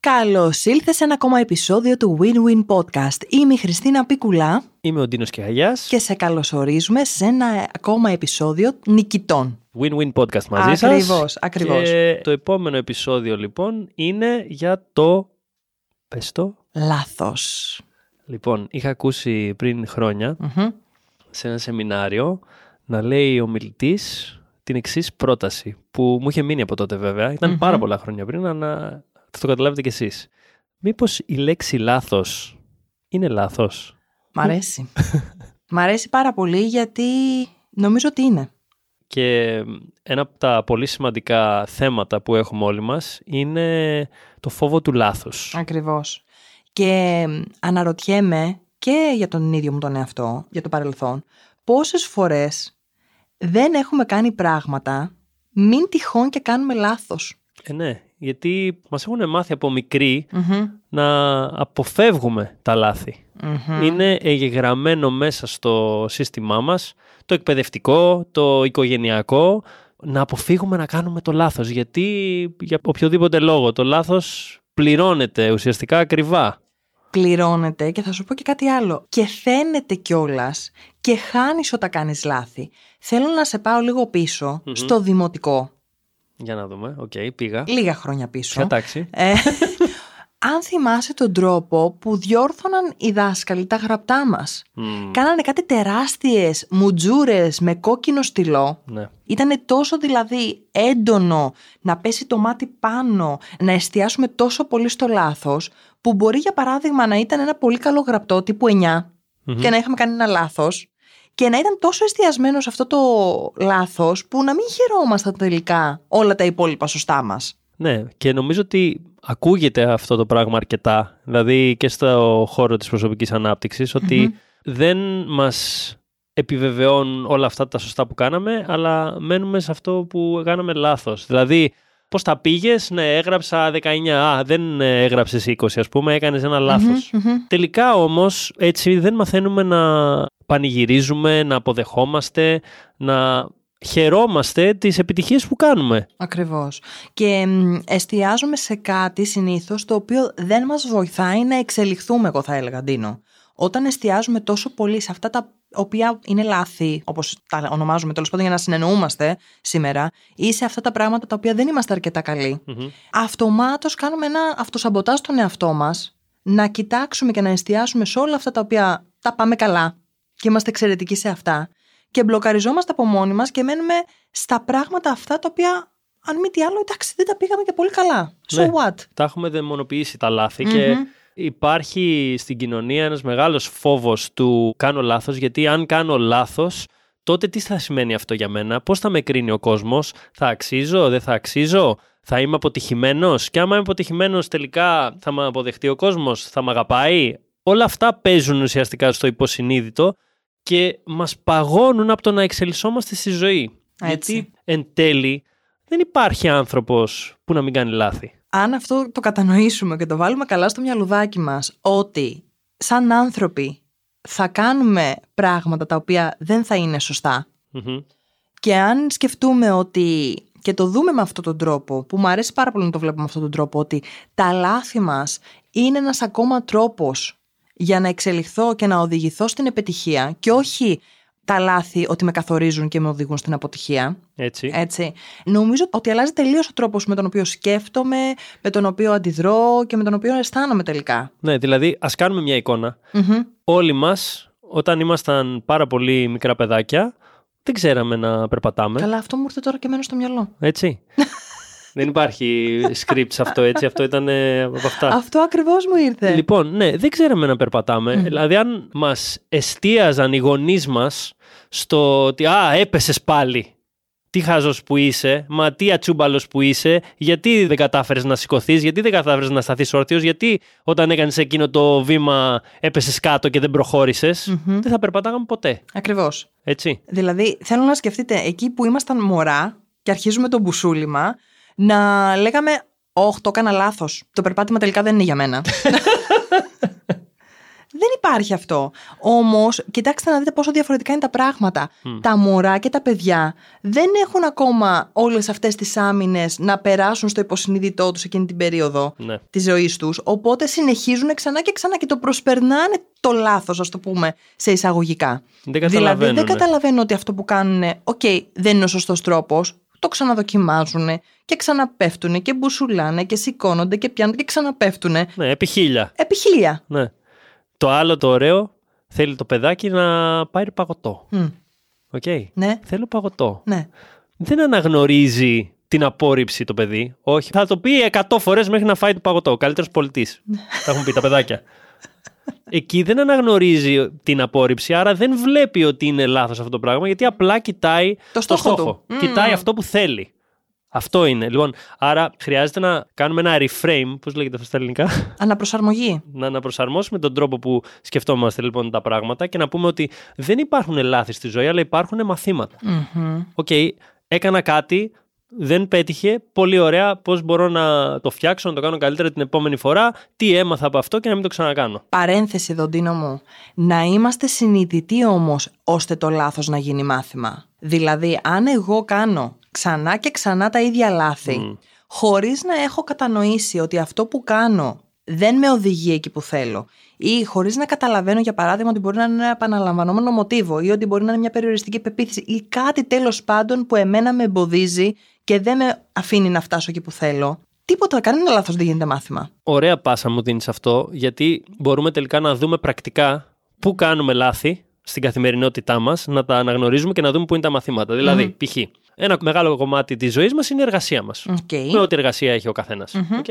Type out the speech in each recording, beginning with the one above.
Καλώς ήλθες σε ένα ακόμα επεισόδιο του Win-Win Podcast. Είμαι η Χριστίνα Πίκουλα Είμαι ο Ντίνος Κεχαγιά. και σε καλωσορίζουμε σε ένα ακόμα επεισόδιο νικητών. Win-win podcast μαζί σας. Ακριβώς, ακριβώς. Και το επόμενο επεισόδιο λοιπόν είναι για το. Πες το. Λάθος. Λοιπόν, είχα ακούσει πριν χρόνια σε ένα σεμινάριο να λέει ο μιλητής την εξής πρόταση που μου είχε μείνει από τότε βέβαια. Ήταν πάρα πολλά χρόνια πριν, αλλά θα το καταλάβετε κι εσείς. Μήπως η λέξη λάθος είναι λάθος; Μ' αρέσει. Μ' αρέσει πάρα πολύ γιατί νομίζω ότι είναι. Και ένα από τα πολύ σημαντικά θέματα που έχουμε όλοι μας είναι το φόβο του λάθους. Ακριβώς. Και αναρωτιέμαι και για τον ίδιο μου τον εαυτό, για το παρελθόν, πόσες φορές δεν έχουμε κάνει πράγματα μην τυχόν και κάνουμε λάθος. Ε, ναι, γιατί μας έχουν μάθει από μικροί να αποφεύγουμε τα λάθη. Είναι εγγεγραμμένο μέσα στο σύστημά μας, το εκπαιδευτικό, το οικογενειακό, να αποφύγουμε να κάνουμε το λάθος. Γιατί για οποιοδήποτε λόγο το λάθος πληρώνεται ουσιαστικά ακριβά. πληρώνεται και θα σου πω και κάτι άλλο. Και φαίνεται κιόλας και χάνεις όταν κάνεις λάθη. Θέλω να σε πάω λίγο πίσω στο δημοτικό. Για να δούμε. Οκ, πήγα. Λίγα χρόνια πίσω. Ποια τάξη; Ε, αν θυμάσαι τον τρόπο που διόρθωναν οι δάσκαλοι τα γραπτά μας. Μμμ, Κάνανε κάτι τεράστιες μουτζούρες με κόκκινο στυλό. ναι. Ήτανε τόσο δηλαδή έντονο να πέσει το μάτι πάνω, να εστιάσουμε τόσο πολύ στο λάθος, που μπορεί για παράδειγμα να ήταν ένα πολύ καλό γραπτό τύπου 9 και να είχαμε κάνει ένα λάθος και να ήταν τόσο εστιασμένος σε αυτό το λάθος που να μην χαιρόμασταν τελικά όλα τα υπόλοιπα σωστά μας. Ναι, και νομίζω ότι ακούγεται αυτό το πράγμα αρκετά, δηλαδή και στο χώρο της προσωπικής ανάπτυξης, ότι δεν μας επιβεβαιώνουν όλα αυτά τα σωστά που κάναμε, αλλά μένουμε σε αυτό που κάναμε λάθος. Δηλαδή, πώς τα πήγες, ναι, έγραψα 19, α, δεν ε, έγραψες 20, ας πούμε, έκανες ένα λάθος. Τελικά όμως, έτσι δεν μαθαίνουμε να πανηγυρίζουμε, να αποδεχόμαστε, να χαιρόμαστε τις επιτυχίες που κάνουμε. Ακριβώς. Και μ, εστιάζουμε σε κάτι συνήθως το οποίο δεν μας βοηθάει να εξελιχθούμε, εγώ θα έλεγα, Ντίνο. Όταν εστιάζουμε τόσο πολύ σε αυτά τα οποία είναι λάθη, όπως τα ονομάζουμε τέλος πάντων για να συνεννοούμαστε σήμερα, ή σε αυτά τα πράγματα τα οποία δεν είμαστε αρκετά καλοί, αυτομάτως κάνουμε ένα αυτοσαμποτάζ στον εαυτό μας, να κοιτάξουμε και να εστιάσουμε σε όλα αυτά τα οποία τα πάμε καλά και είμαστε εξαιρετικοί σε αυτά και μπλοκαριζόμαστε από μόνοι μας και μένουμε στα πράγματα αυτά τα οποία, αν μη τι άλλο, εντάξει, δεν τα πήγαμε και πολύ καλά. So Ναι. what? Τα έχουμε δαιμονοποιήσει τα λαθη και υπάρχει στην κοινωνία ένας μεγάλος φόβος του κάνω λάθος γιατί αν κάνω λάθος τότε τι θα σημαίνει αυτό για μένα, πώς θα με κρίνει ο κόσμος, θα αξίζω, δεν θα αξίζω, θα είμαι αποτυχημένος; Και άμα είμαι αποτυχημένος τελικά θα με αποδεχτεί ο κόσμος, θα με αγαπάει; Όλα αυτά παίζουν ουσιαστικά στο υποσυνείδητο και μας παγώνουν από το να εξελισσόμαστε στη ζωή. Έτσι. Γιατί εν τέλει δεν υπάρχει άνθρωπος που να μην κάνει λάθη. Αν αυτό το κατανοήσουμε και το βάλουμε καλά στο μυαλουδάκι μας, ότι σαν άνθρωποι θα κάνουμε πράγματα τα οποία δεν θα είναι σωστά Μμμ. και αν σκεφτούμε ότι και το δούμε με αυτόν τον τρόπο, που μου αρέσει πάρα πολύ να το βλέπουμε με αυτόν τον τρόπο, ότι τα λάθη μας είναι ένας ακόμα τρόπος για να εξελιχθώ και να οδηγηθώ στην επιτυχία και όχι τα λάθη ότι με καθορίζουν και με οδηγούν στην αποτυχία. Έτσι. Έτσι. Νομίζω ότι αλλάζει τελείως ο τρόπος με τον οποίο σκέφτομαι, με τον οποίο αντιδρώ και με τον οποίο αισθάνομαι τελικά. Ναι, δηλαδή, ας κάνουμε μια εικόνα. Μμμ. Όλοι μας, όταν ήμασταν πάρα πολύ μικρά παιδάκια, δεν ξέραμε να περπατάμε. Καλά, αυτό μου ήρθε τώρα και εμένα στο μυαλό. Έτσι. δεν υπάρχει script σε αυτό, έτσι. Αυτό ήταν ε, από αυτά. Αυτό ακριβώς μου ήρθε. Λοιπόν, ναι, δεν ξέραμε να περπατάμε. Δηλαδή, αν μας εστίαζαν οι γονείς μας στο ότι «Α, έπεσες πάλι». Τι χάζος που είσαι, μα τι ατσούμπαλος που είσαι, γιατί δεν κατάφερες να σηκωθείς, γιατί δεν κατάφερες να σταθείς όρθιος, γιατί όταν έκανες εκείνο το βήμα έπεσες κάτω και δεν προχώρησες, δεν θα περπατάγαμε ποτέ. Ακριβώς. Έτσι. Δηλαδή, θέλω να σκεφτείτε εκεί που ήμασταν μωρά και αρχίζουμε το μπουσούλημα, να λέγαμε Όχι, το έκανα λάθος. Το περπάτημα τελικά δεν είναι για μένα. Δεν υπάρχει αυτό. Όμως, κοιτάξτε να δείτε πόσο διαφορετικά είναι τα πράγματα. Τα μωρά και τα παιδιά δεν έχουν ακόμα όλες αυτές τις άμυνες να περάσουν στο υποσυνείδητό τους εκείνη την περίοδο Ναι. της ζωής τους. Οπότε συνεχίζουν ξανά και ξανά και το προσπερνάνε το λάθος, ας το πούμε, σε εισαγωγικά. Δεν δηλαδή καταλαβαίνουν. δεν καταλαβαίνουν ότι αυτό που κάνουν, οκ, δεν είναι ο σωστός τρόπος. Το ξαναδοκιμάζουν και ξαναπέφτουν και μπουσουλάνε και σηκώνονται και πιάνουν και ξαναπέφτουν. Ναι, επί χίλια. Επί χίλια. Ναι. Το άλλο το ωραίο θέλει το παιδάκι να πάρει παγωτό. Μμ. Οκ. Ναι, Θέλω παγωτό. ναι. Δεν αναγνωρίζει την απόρριψη το παιδί. Όχι. Θα το πει 100 φορές μέχρι να φάει το παγωτό. Ο καλύτερος πωλητής. Τα έχουν πει τα παιδάκια. Εκεί δεν αναγνωρίζει την απόρριψη, άρα δεν βλέπει ότι είναι λάθος αυτό το πράγμα, γιατί απλά κοιτάει Το στόχο του. Μμμ. Κοιτάει αυτό που θέλει. Αυτό είναι. Λοιπόν, άρα χρειάζεται να κάνουμε ένα reframe, πώς λέγεται αυτό στα ελληνικά, Αναπροσαρμογή. να αναπροσαρμόσουμε τον τρόπο που σκεφτόμαστε λοιπόν τα πράγματα και να πούμε ότι δεν υπάρχουν λάθη στη ζωή, αλλά υπάρχουν μαθήματα. Μμμ. Οκ, έκανα κάτι, δεν πέτυχε, πολύ ωραία, πώς μπορώ να το φτιάξω, να το κάνω καλύτερα την επόμενη φορά, τι έμαθα από αυτό και να μην το ξανακάνω. Παρένθεση, Δοντίνο μου. Να είμαστε συνειδητοί όμως ώστε το λάθος να γίνει μάθημα. Δηλαδή, αν εγώ κάνω ξανά και ξανά τα ίδια λάθη, χωρίς να έχω κατανοήσει ότι αυτό που κάνω δεν με οδηγεί εκεί που θέλω ή χωρίς να καταλαβαίνω για παράδειγμα ότι μπορεί να είναι ένα επαναλαμβανόμενο μοτίβο ή ότι μπορεί να είναι μια περιοριστική πεποίθηση ή κάτι τέλος πάντων που εμένα με εμποδίζει και δεν με αφήνει να φτάσω εκεί που θέλω. Τίποτα, κανένα λάθος δεν γίνεται μάθημα. Ωραία πάσα μου δίνεις αυτό, γιατί μπορούμε τελικά να δούμε πρακτικά πού κάνουμε λάθη στην καθημερινότητά μας, να τα αναγνωρίζουμε και να δούμε πού είναι τα μαθήματα. Δηλαδή, π.χ. ένα μεγάλο κομμάτι της ζωής μας είναι η εργασία μας. Οκ. Με ό,τι εργασία έχει ο καθένας Οκ.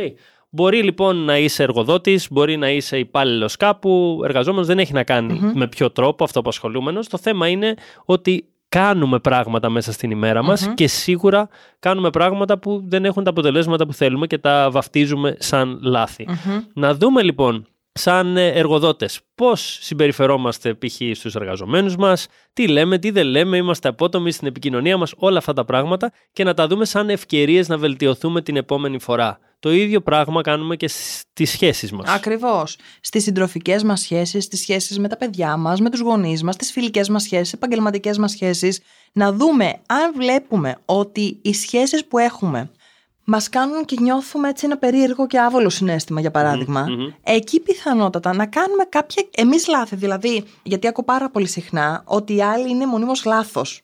Μπορεί λοιπόν να είσαι εργοδότης, μπορεί να είσαι υπάλληλος κάπου, εργαζόμενος, δεν έχει να κάνει με ποιο τρόπο αυτό απασχολούμενος. Το θέμα είναι ότι κάνουμε πράγματα μέσα στην ημέρα μας και σίγουρα κάνουμε πράγματα που δεν έχουν τα αποτελέσματα που θέλουμε και τα βαφτίζουμε σαν λάθη Να δούμε λοιπόν σαν ε, εργοδότες πώς συμπεριφερόμαστε π.χ. στους εργαζομένους μας, τι λέμε, τι δεν λέμε, είμαστε απότομοι στην επικοινωνία μας, όλα αυτά τα πράγματα και να τα δούμε σαν ευκαιρίες να βελτιωθούμε την επόμενη φορά. Το ίδιο πράγμα κάνουμε και στις σχέσεις μας. Ακριβώς. Στις συντροφικές μας σχέσεις, στις σχέσεις με τα παιδιά μας, με τους γονείς μας, στις φιλικές μας σχέσεις, επαγγελματικές μας σχέσεις, να δούμε αν βλέπουμε ότι οι σχέσεις που έχουμε μας κάνουν και νιώθουμε έτσι ένα περίεργο και άβολο συνέστημα, για παραδειγμα Εκεί πιθανότατα να κάνουμε κάποια εμείς λάθη. Δηλαδή, γιατί ακούω πάρα πολύ συχνά ότι οι άλλοι είναι μονίμως λάθος.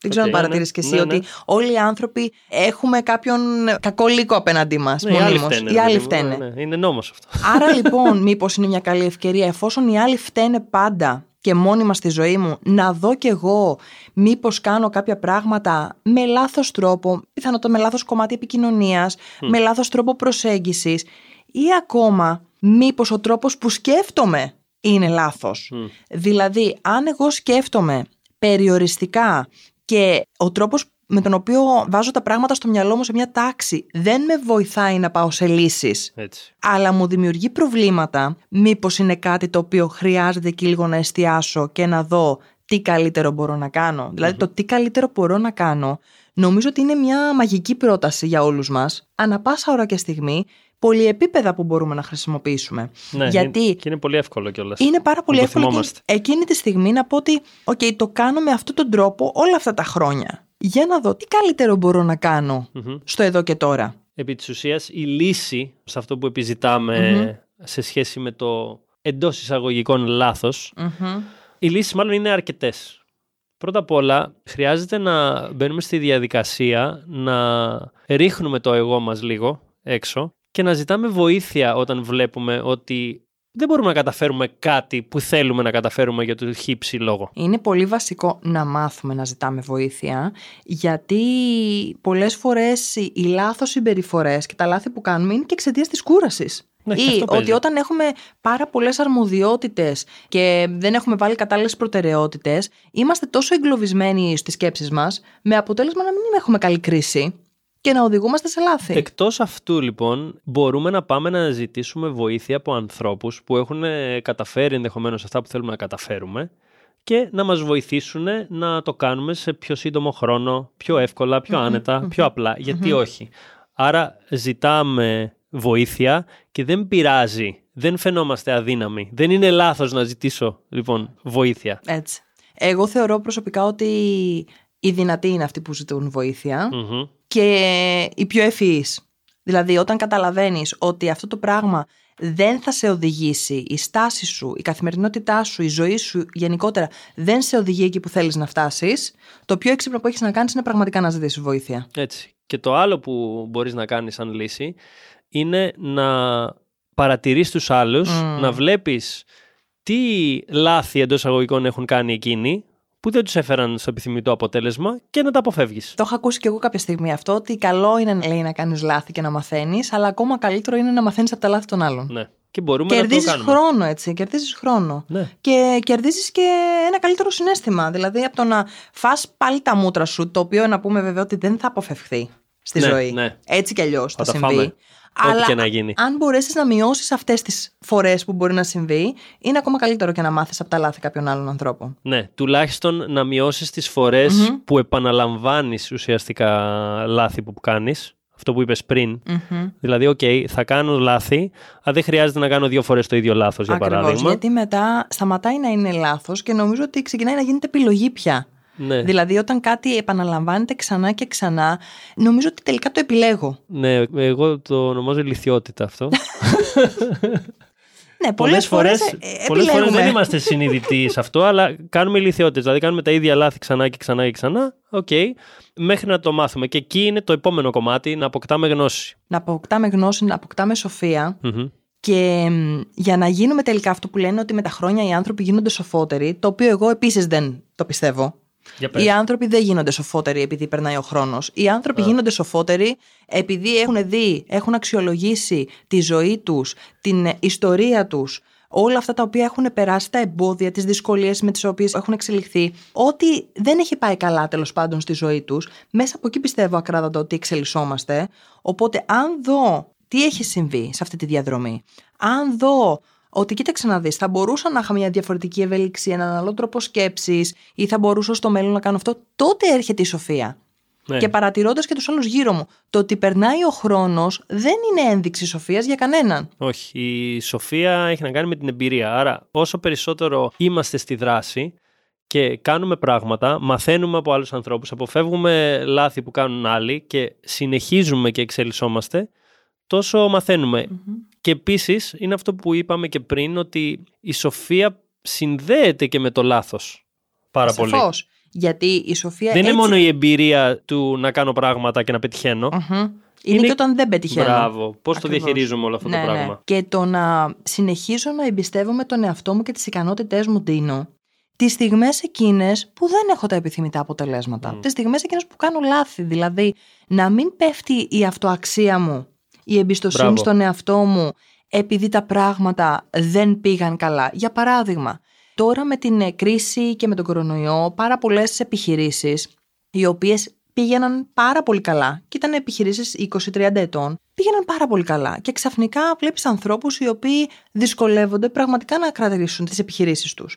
Δεν ξέρω Οκ, αν ναι, παρατηρήσει και εσύ ναι, ναι. ότι όλοι οι άνθρωποι έχουμε κάποιον κακό λύκο απέναντί μας. Ναι, οι άλλοι φταίνε. Οι ρε άλλοι παιδί μου. φταίνε. Ναι, ναι, είναι νόμος αυτό. Άρα λοιπόν, μήπως είναι μια καλή ευκαιρία, εφόσον οι άλλοι φταίνε πάντα και μόνιμα στη ζωή μου, να δω κι εγώ μήπως κάνω κάποια πράγματα με λάθος τρόπο, πιθανότατα με λάθος κομμάτι επικοινωνίας, με λάθος τρόπο προσέγγισης ή ακόμα μήπως ο τρόπος που σκέφτομαι είναι λάθος. Δηλαδή, αν εγώ σκέφτομαι περιοριστικά και ο τρόπος με τον οποίο βάζω τα πράγματα στο μυαλό μου σε μια τάξη δεν με βοηθάει να πάω σε λύσεις Έτσι. αλλά μου δημιουργεί προβλήματα, μήπως είναι κάτι το οποίο χρειάζεται και λίγο να εστιάσω και να δω τι καλύτερο μπορώ να κάνω. Δηλαδή το τι καλύτερο μπορώ να κάνω νομίζω ότι είναι μια μαγική πρόταση για όλους μας, ανα πάσα ώρα και στιγμή, πολυεπίπεδα που μπορούμε να χρησιμοποιήσουμε. Ναι, Γιατί είναι- και είναι πολύ εύκολο κιόλας. είναι πάρα πολύ το εύκολο και θυμόμαστε. εκείνη τη στιγμή να πω ότι «ΟΚ, το κάνω με αυτόν τον τρόπο όλα αυτά τα χρόνια. Για να δω τι καλύτερο μπορώ να κανω στο εδώ και τώρα. Επί της ουσίας, η λύση σε αυτό που επιζηταμε σε σχέση με το εντός εισαγωγικών λάθος, Μμμ. οι λύσεις μάλλον είναι αρκετές. Πρώτα απ' όλα, χρειάζεται να μπαίνουμε στη διαδικασία να ρίχνουμε το εγώ μας λίγο έξω και να ζητάμε βοήθεια όταν βλέπουμε ότι δεν μπορούμε να καταφέρουμε κάτι που θέλουμε να καταφέρουμε για το χύψη λόγο. Είναι πολύ βασικό να μάθουμε να ζητάμε βοήθεια, γιατί πολλές φορές οι οι λάθος συμπεριφορές και τα λάθη που κάνουμε είναι και εξαιτίας της κούρασης. Ναι, και Ή αυτό παίζει. ότι όταν έχουμε πάρα πολλές αρμοδιότητες και δεν έχουμε βάλει κατάλληλες προτεραιότητες, είμαστε τόσο εγκλωβισμένοι στις σκέψεις μας, με αποτέλεσμα να μην έχουμε καλή κρίση και να οδηγούμαστε σε λάθη. Εκτός αυτού λοιπόν μπορούμε να πάμε να ζητήσουμε βοήθεια από ανθρώπους που έχουν ε, καταφέρει ενδεχομένως αυτά που θέλουμε να καταφέρουμε και να μας βοηθήσουν να το κάνουμε σε πιο σύντομο χρόνο, πιο εύκολα, πιο άνετα, πιο απλά. Γιατί όχι. Άρα ζητάμε βοήθεια και δεν πειράζει. Δεν φαινόμαστε αδύναμοι. Δεν είναι λάθος να ζητήσω λοιπόν βοήθεια. Έτσι. Εγώ θεωρώ προσωπικά ότι οι δυνατοί είναι αυτοί που ζητούν βοήθεια Μμμ. και οι πιο ευφυείς. Δηλαδή όταν καταλαβαίνεις ότι αυτό το πράγμα δεν θα σε οδηγήσει, η στάση σου, η καθημερινότητά σου, η ζωή σου γενικότερα δεν σε οδηγεί εκεί που θέλεις να φτάσεις, το πιο έξυπνο που έχεις να κάνεις είναι πραγματικά να ζητήσεις βοήθεια. Έτσι. Και το άλλο που μπορείς να κάνεις σαν λύση είναι να παρατηρείς τους άλλους, Μμμ. να βλέπεις τι λάθη εντός αγωγικών έχουν κάνει εκείνοι που δεν τους έφεραν στο επιθυμητό αποτέλεσμα και να τα αποφεύγεις. Το έχω ακούσει και εγώ κάποια στιγμή αυτό, ότι καλό είναι λέει, να κάνεις λάθη και να μαθαίνεις, αλλά ακόμα καλύτερο είναι να μαθαίνεις από τα λάθη των άλλων. Ναι. Και μπορούμε να Κερδίζεις το κάνουμε. χρόνο έτσι, κερδίζεις χρόνο. Ναι. Και κερδίζεις και ένα καλύτερο συναίσθημα. Δηλαδή από το να φας πάλι τα μούτρα σου, το οποίο να πούμε βέβαια ότι δεν θα αποφευχθεί στη Ναι, ζωή. ναι. Έτσι κι αλλιώς θα, Θα τα συμβεί. φάμε. Ό,τι και να γίνει. αν μπορέσεις να μειώσεις αυτές τις φορές που μπορεί να συμβεί, είναι ακόμα καλύτερο και να μάθεις από τα λάθη κάποιων άλλων ανθρώπων. Ναι, τουλάχιστον να μειώσεις τις φορες Μμμ. που επαναλαμβάνεις ουσιαστικά λάθη που κάνεις. Αυτό που είπες πριν. Μμμ. Δηλαδή, οκ, θα κάνω λάθη, αλλά δεν χρειάζεται να κάνω δύο φορές το ίδιο λάθος, για Ακριβώς, παράδειγμα. γιατί μετά σταματάει να είναι λάθος και νομίζω ότι ξεκινάει να γίνεται επιλογή πια. Ναι. Δηλαδή, όταν κάτι επαναλαμβάνεται ξανά και ξανά, νομίζω ότι τελικά το επιλέγω. ναι, εγώ το ονομάζω ηλιθιότητα αυτό. Ναι, πολλές φορές, ε, πολλές φορές επιλέγουμε. δεν είμαστε συνειδητοί σε αυτό, αλλά κάνουμε ηλιθιότητες. Δηλαδή, κάνουμε τα ίδια λάθη ξανά και ξανά και ξανά. Οκ, μέχρι να το μάθουμε. Και εκεί είναι το επόμενο κομμάτι, να αποκτάμε γνώση. Να αποκτάμε γνώση, να αποκτάμε σοφία. Μμμ. Και μ, για να γίνουμε τελικά αυτό που λένε ότι με τα χρόνια οι άνθρωποι γίνονται σοφότεροι, το οποίο εγώ επίσης δεν το πιστεύω. Για πες. Οι άνθρωποι δεν γίνονται σοφότεροι επειδή περνάει ο χρόνος. Οι άνθρωποι γίνονται σοφότεροι επειδή έχουν δει, έχουν αξιολογήσει τη ζωή τους, την ε, ιστορία τους, όλα αυτά τα οποία έχουν περάσει, τα εμπόδια, τις δυσκολίες με τις οποίες έχουν εξελιχθεί. Ό,τι δεν έχει πάει καλά τέλος πάντων στη ζωή τους, μέσα από εκεί πιστεύω ακράδαντα ότι εξελισσόμαστε. Οπότε αν δω τι έχει συμβεί σε αυτή τη διαδρομή, αν δω ότι κοίταξε να δεις, θα μπορούσα να είχα μια διαφορετική ευελιξία, έναν άλλο τρόπο σκέψης ή θα μπορούσα στο μέλλον να κάνω αυτό, τότε έρχεται η σοφία. Ναι. Και παρατηρώντας και τους άλλους γύρω μου, το ότι περνάει ο χρόνος δεν είναι ένδειξη σοφίας για κανέναν. Όχι. Η σοφία έχει να κάνει με την εμπειρία. Άρα, όσο περισσότερο είμαστε στη δράση και κάνουμε πράγματα, μαθαίνουμε από άλλους ανθρώπους, αποφεύγουμε λάθη που κάνουν άλλοι και συνεχίζουμε και εξελισσόμαστε, τόσο μαθαίνουμε. Και επίσης, είναι αυτό που είπαμε και πριν, ότι η σοφία συνδέεται και με το λάθος. Πάρα πολύ. Σαφώς. Γιατί η σοφία Δεν είναι έτσι... μόνο η εμπειρία του να κάνω πράγματα και να πετυχαίνω. Μμμ. Είναι, Είναι- και όταν δεν πετυχαίνω. Μπράβο. Πώς το Ακριβώς. διαχειρίζομαι όλο αυτό ναι, το ναι. πράγμα. Και το να συνεχίζω να εμπιστεύομαι τον εαυτό μου και τις ικανότητές μου, Ντίνο, τις στιγμές εκείνες που δεν έχω τα επιθυμητά αποτελέσματα. Μμ. Τις στιγμές εκείνες που κάνω λάθη. Δηλαδή, να μην πέφτει η αυτοαξία μου, η εμπιστοσύνη Μπράβο. στον εαυτό μου, επειδή τα πράγματα δεν πήγαν καλά. Για παράδειγμα, τώρα με την ε, κρίση και με τον κορονοϊό, πάρα πολλές επιχειρήσεις, οι οποίες πήγαιναν πάρα πολύ καλά και ήταν επιχειρήσεις 20-30 ετών, πήγαιναν πάρα πολύ καλά και ξαφνικά βλέπεις ανθρώπους οι οποίοι δυσκολεύονται πραγματικά να κρατήσουν τις επιχειρήσεις τους.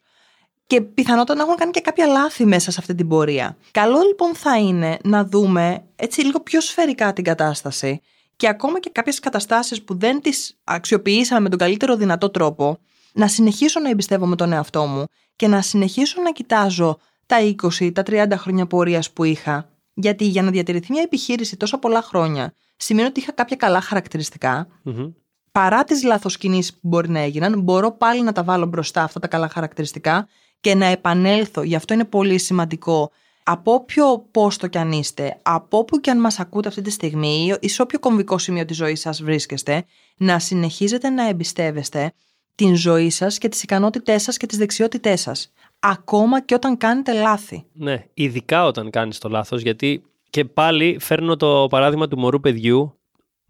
Και πιθανότατα να έχουν κάνει και κάποια λάθη μέσα σε αυτή την πορεία. Καλό λοιπόν θα είναι να δούμε έτσι λίγο πιο σφαιρικά την κατάσταση και ακόμα και κάποιες καταστάσεις που δεν τις αξιοποιήσαμε με τον καλύτερο δυνατό τρόπο, να συνεχίσω να εμπιστεύομαι τον εαυτό μου και να συνεχίσω να κοιτάζω τα 20, τα 30 χρόνια πορείας που είχα. Γιατί για να διατηρηθεί μια επιχείρηση τόσο πολλά χρόνια, σημαίνει ότι είχα κάποια καλά χαρακτηριστικά, Μμμ. παρά τις λάθος κινήσεις που μπορεί να έγιναν, μπορώ πάλι να τα βάλω μπροστά αυτά τα καλά χαρακτηριστικά και να επανέλθω. Γι' αυτό είναι πολύ σημαντικό από όποιο πόστο κι αν είστε, από όπου κι αν μας ακούτε αυτή τη στιγμή ή σε όποιο κομβικό σημείο της ζωής σας βρίσκεστε, να συνεχίζετε να εμπιστεύεστε την ζωή σας και τις ικανότητές σας και τις δεξιότητές σας. Ακόμα και όταν κάνετε λάθη. Ναι, ειδικά όταν κάνεις το λάθος, γιατί και πάλι φέρνω το παράδειγμα του μωρού παιδιού,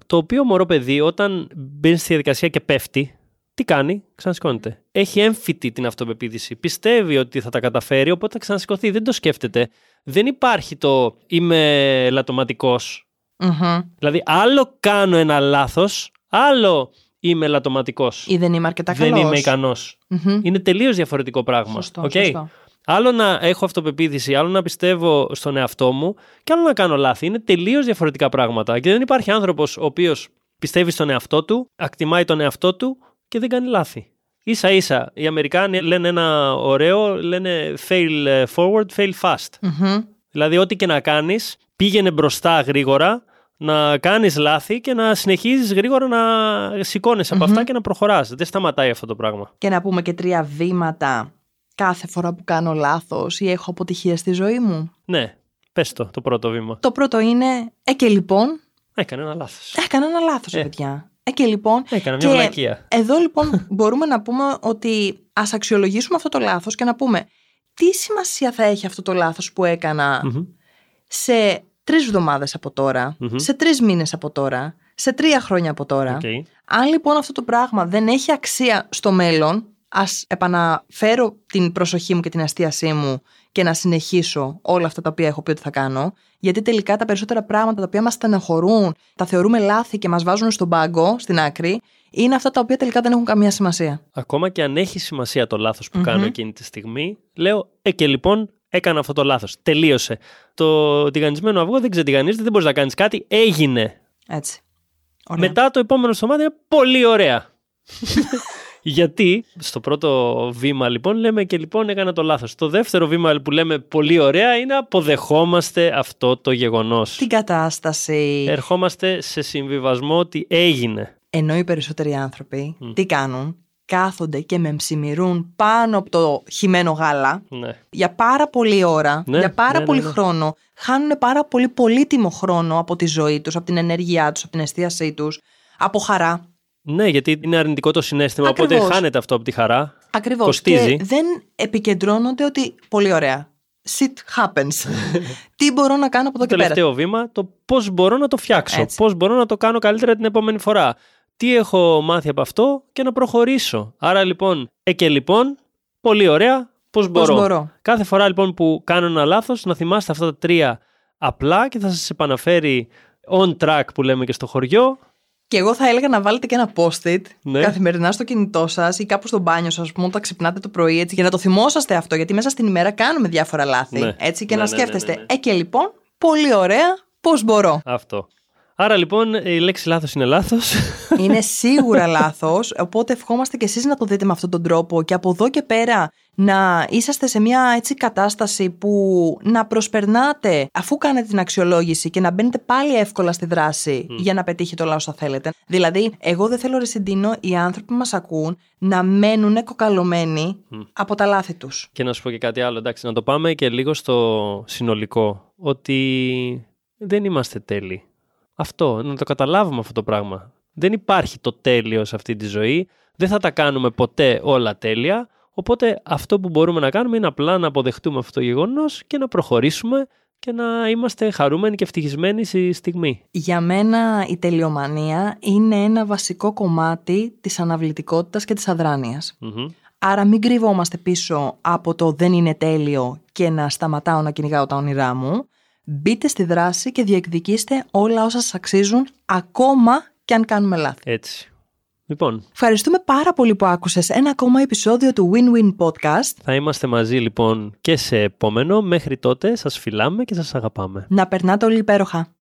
το οποίο μωρό παιδί όταν μπαίνει στη διαδικασία και πέφτει, τι κάνει, ξανασηκώνεται. Έχει έμφυτη την αυτοπεποίθηση. Πιστεύει ότι θα τα καταφέρει, οπότε θα ξανασηκωθεί. Δεν το σκέφτεται. Δεν υπάρχει το είμαι ελαττωματικός. Μμμ. Δηλαδή, άλλο κάνω ένα λάθος, άλλο είμαι ελαττωματικός. Ή δεν είμαι αρκετά Δεν καλός. είμαι ικανός. Μμμ. Είναι τελείως διαφορετικό πράγμα. Σωστό, Οκ; σωστό. Άλλο να έχω αυτοπεποίθηση, άλλο να πιστεύω στον εαυτό μου και άλλο να κάνω λάθη. Είναι τελείως διαφορετικά πράγματα. Και δεν υπάρχει άνθρωπος ο οποίος πιστεύει στον εαυτό του, εκτιμάει τον εαυτό του και δεν κάνει λάθη. Ίσα ίσα, οι Αμερικάνοι λένε ένα ωραίο, λένε fail forward, fail fast. Δηλαδή ό,τι και να κάνεις, πήγαινε μπροστά γρήγορα, να κάνεις λάθη και να συνεχίζεις γρήγορα να σηκώνεσαι από αυτά και να προχωράς. Δεν σταματάει αυτό το πράγμα. Και να πούμε και τρία βήματα κάθε φορά που κάνω λάθος ή έχω αποτυχία στη ζωή μου. Ναι, πες το, το πρώτο βήμα. Το πρώτο είναι, ε και λοιπόν, Έκανε ένα λάθος. έκανα ένα λάθος, Ε. παιδιά. Ε και λοιπόν, Έκανα μια και βλακεία. εδώ λοιπόν μπορούμε να πούμε ότι ας αξιολογήσουμε αυτό το λάθος και να πούμε τι σημασία θα έχει αυτό το λάθος που έκανα Μμμ. σε τρεις εβδομάδες από τώρα, Μμμ. σε τρεις μήνες από τώρα, σε τρία χρόνια από τώρα. Οκ. Αν λοιπόν αυτό το πράγμα δεν έχει αξία στο μέλλον, ας επαναφέρω την προσοχή μου και την εστίασή μου και να συνεχίσω όλα αυτά τα οποία έχω πει ότι θα κάνω, γιατί τελικά τα περισσότερα πράγματα τα οποία μας στεναχωρούν, τα θεωρούμε λάθη και μας βάζουν στον πάγκο, στην άκρη, είναι αυτά τα οποία τελικά δεν έχουν καμία σημασία. Ακόμα και αν έχει σημασία το λάθος που κάνω εκείνη τη στιγμή, λέω, ε και λοιπόν έκανα αυτό το λάθος. Τελείωσε. Το τηγανισμένο αυγό δεν ξετηγανίζεται, δεν μπορείς να κάνεις κάτι. Έγινε. Έτσι. Ωραία. Μετά το επόμενο στο μάτι είναι πολύ ωραία. Γιατί στο πρώτο βήμα λοιπόν λέμε και λοιπόν έκανα το λάθος. Το δεύτερο βήμα που λέμε πολύ ωραία είναι αποδεχόμαστε αυτό το γεγονός. Την κατάσταση. Ερχόμαστε σε συμβιβασμό ότι έγινε. Ενώ οι περισσότεροι άνθρωποι τι κάνουν, κάθονται και με ψημιρούν πάνω από το χυμένο γάλα Ναι. για πάρα πολλή ώρα, Ναι, για πάρα ναι, πολύ ναι, ναι. χρόνο, χάνουν πάρα πολύ πολύτιμο χρόνο από τη ζωή τους, από την ενέργειά τους, από την εστίασή τους, από χαρά. Ναι, γιατί είναι αρνητικό το συνέστημα, οπότε Ακριβώς. χάνεται αυτό από τη χαρά. Ακριβώς. Κοστίζει. Και δεν επικεντρώνονται ότι πολύ ωραία. Shit happens. Τι μπορώ να κάνω από εδώ Το και πέρα; τελευταίο βήμα, το πώς μπορώ να το φτιάξω. Έτσι. Πώς μπορώ να το κάνω καλύτερα την επόμενη φορά. Τι έχω μάθει από αυτό και να προχωρήσω. Άρα λοιπόν, ε και λοιπόν, πολύ ωραία, πώς μπορώ. μπορώ. Κάθε φορά λοιπόν που κάνω ένα λάθος, να θυμάστε αυτά τα τρία απλά και θα σας επαναφέρει on track που λέμε και στο χωριό. Και εγώ θα έλεγα να βάλετε και ένα post-it Ναι. καθημερινά στο κινητό σας ή κάπου στο μπάνιο σας, πούμε, όταν ξυπνάτε το πρωί, έτσι, για να το θυμόσαστε αυτό. Γιατί μέσα στην ημέρα κάνουμε διάφορα λάθη. Ναι. Έτσι, και Ναι, να ναι, ναι, σκέφτεστε, ναι, ναι. Ε, και λοιπόν, πολύ ωραία, πώς μπορώ. Αυτό. Άρα λοιπόν η λέξη λάθος είναι λάθος. Είναι σίγουρα λάθος. Οπότε ευχόμαστε και εσείς να το δείτε με αυτόν τον τρόπο και από εδώ και πέρα να είσαστε σε μια έτσι κατάσταση που να προσπερνάτε αφού κάνετε την αξιολόγηση και να μπαίνετε πάλι εύκολα στη δράση για να πετύχει το λάθο θα θέλετε. Δηλαδή, εγώ δεν θέλω ρε Συντίνο, οι άνθρωποι που μας ακούν να μένουν κοκαλωμένοι από τα λάθη τους. Και να σου πω και κάτι άλλο, εντάξει, να το πάμε και λίγο στο συνολικό. Ότι δεν είμαστε τέλειοι. Αυτό, να το καταλάβουμε αυτό το πράγμα. Δεν υπάρχει το τέλειος σε αυτή τη ζωή. Δεν θα τα κάνουμε ποτέ όλα τέλεια. Οπότε αυτό που μπορούμε να κάνουμε είναι απλά να αποδεχτούμε αυτό το γεγονός και να προχωρήσουμε και να είμαστε χαρούμενοι και ευτυχισμένοι στη στιγμή. Για μένα η τελειομανία είναι ένα βασικό κομμάτι της αναβλητικότητας και της αδράνειας. Μμμ. Άρα μην κρυβόμαστε πίσω από το δεν είναι τέλειο και να σταματάω να κυνηγάω τα όνειρά μου. Μπείτε στη δράση και διεκδικήστε όλα όσα σας αξίζουν ακόμα και αν κάνουμε λάθη. Έτσι. Λοιπόν, Ευχαριστούμε πάρα πολύ που άκουσες ένα ακόμα επεισόδιο του Win-Win Podcast. θα είμαστε μαζί λοιπόν και σε επόμενο. Μέχρι τότε σας φιλάμε και σας αγαπάμε. Να περνάτε όλοι υπέροχα.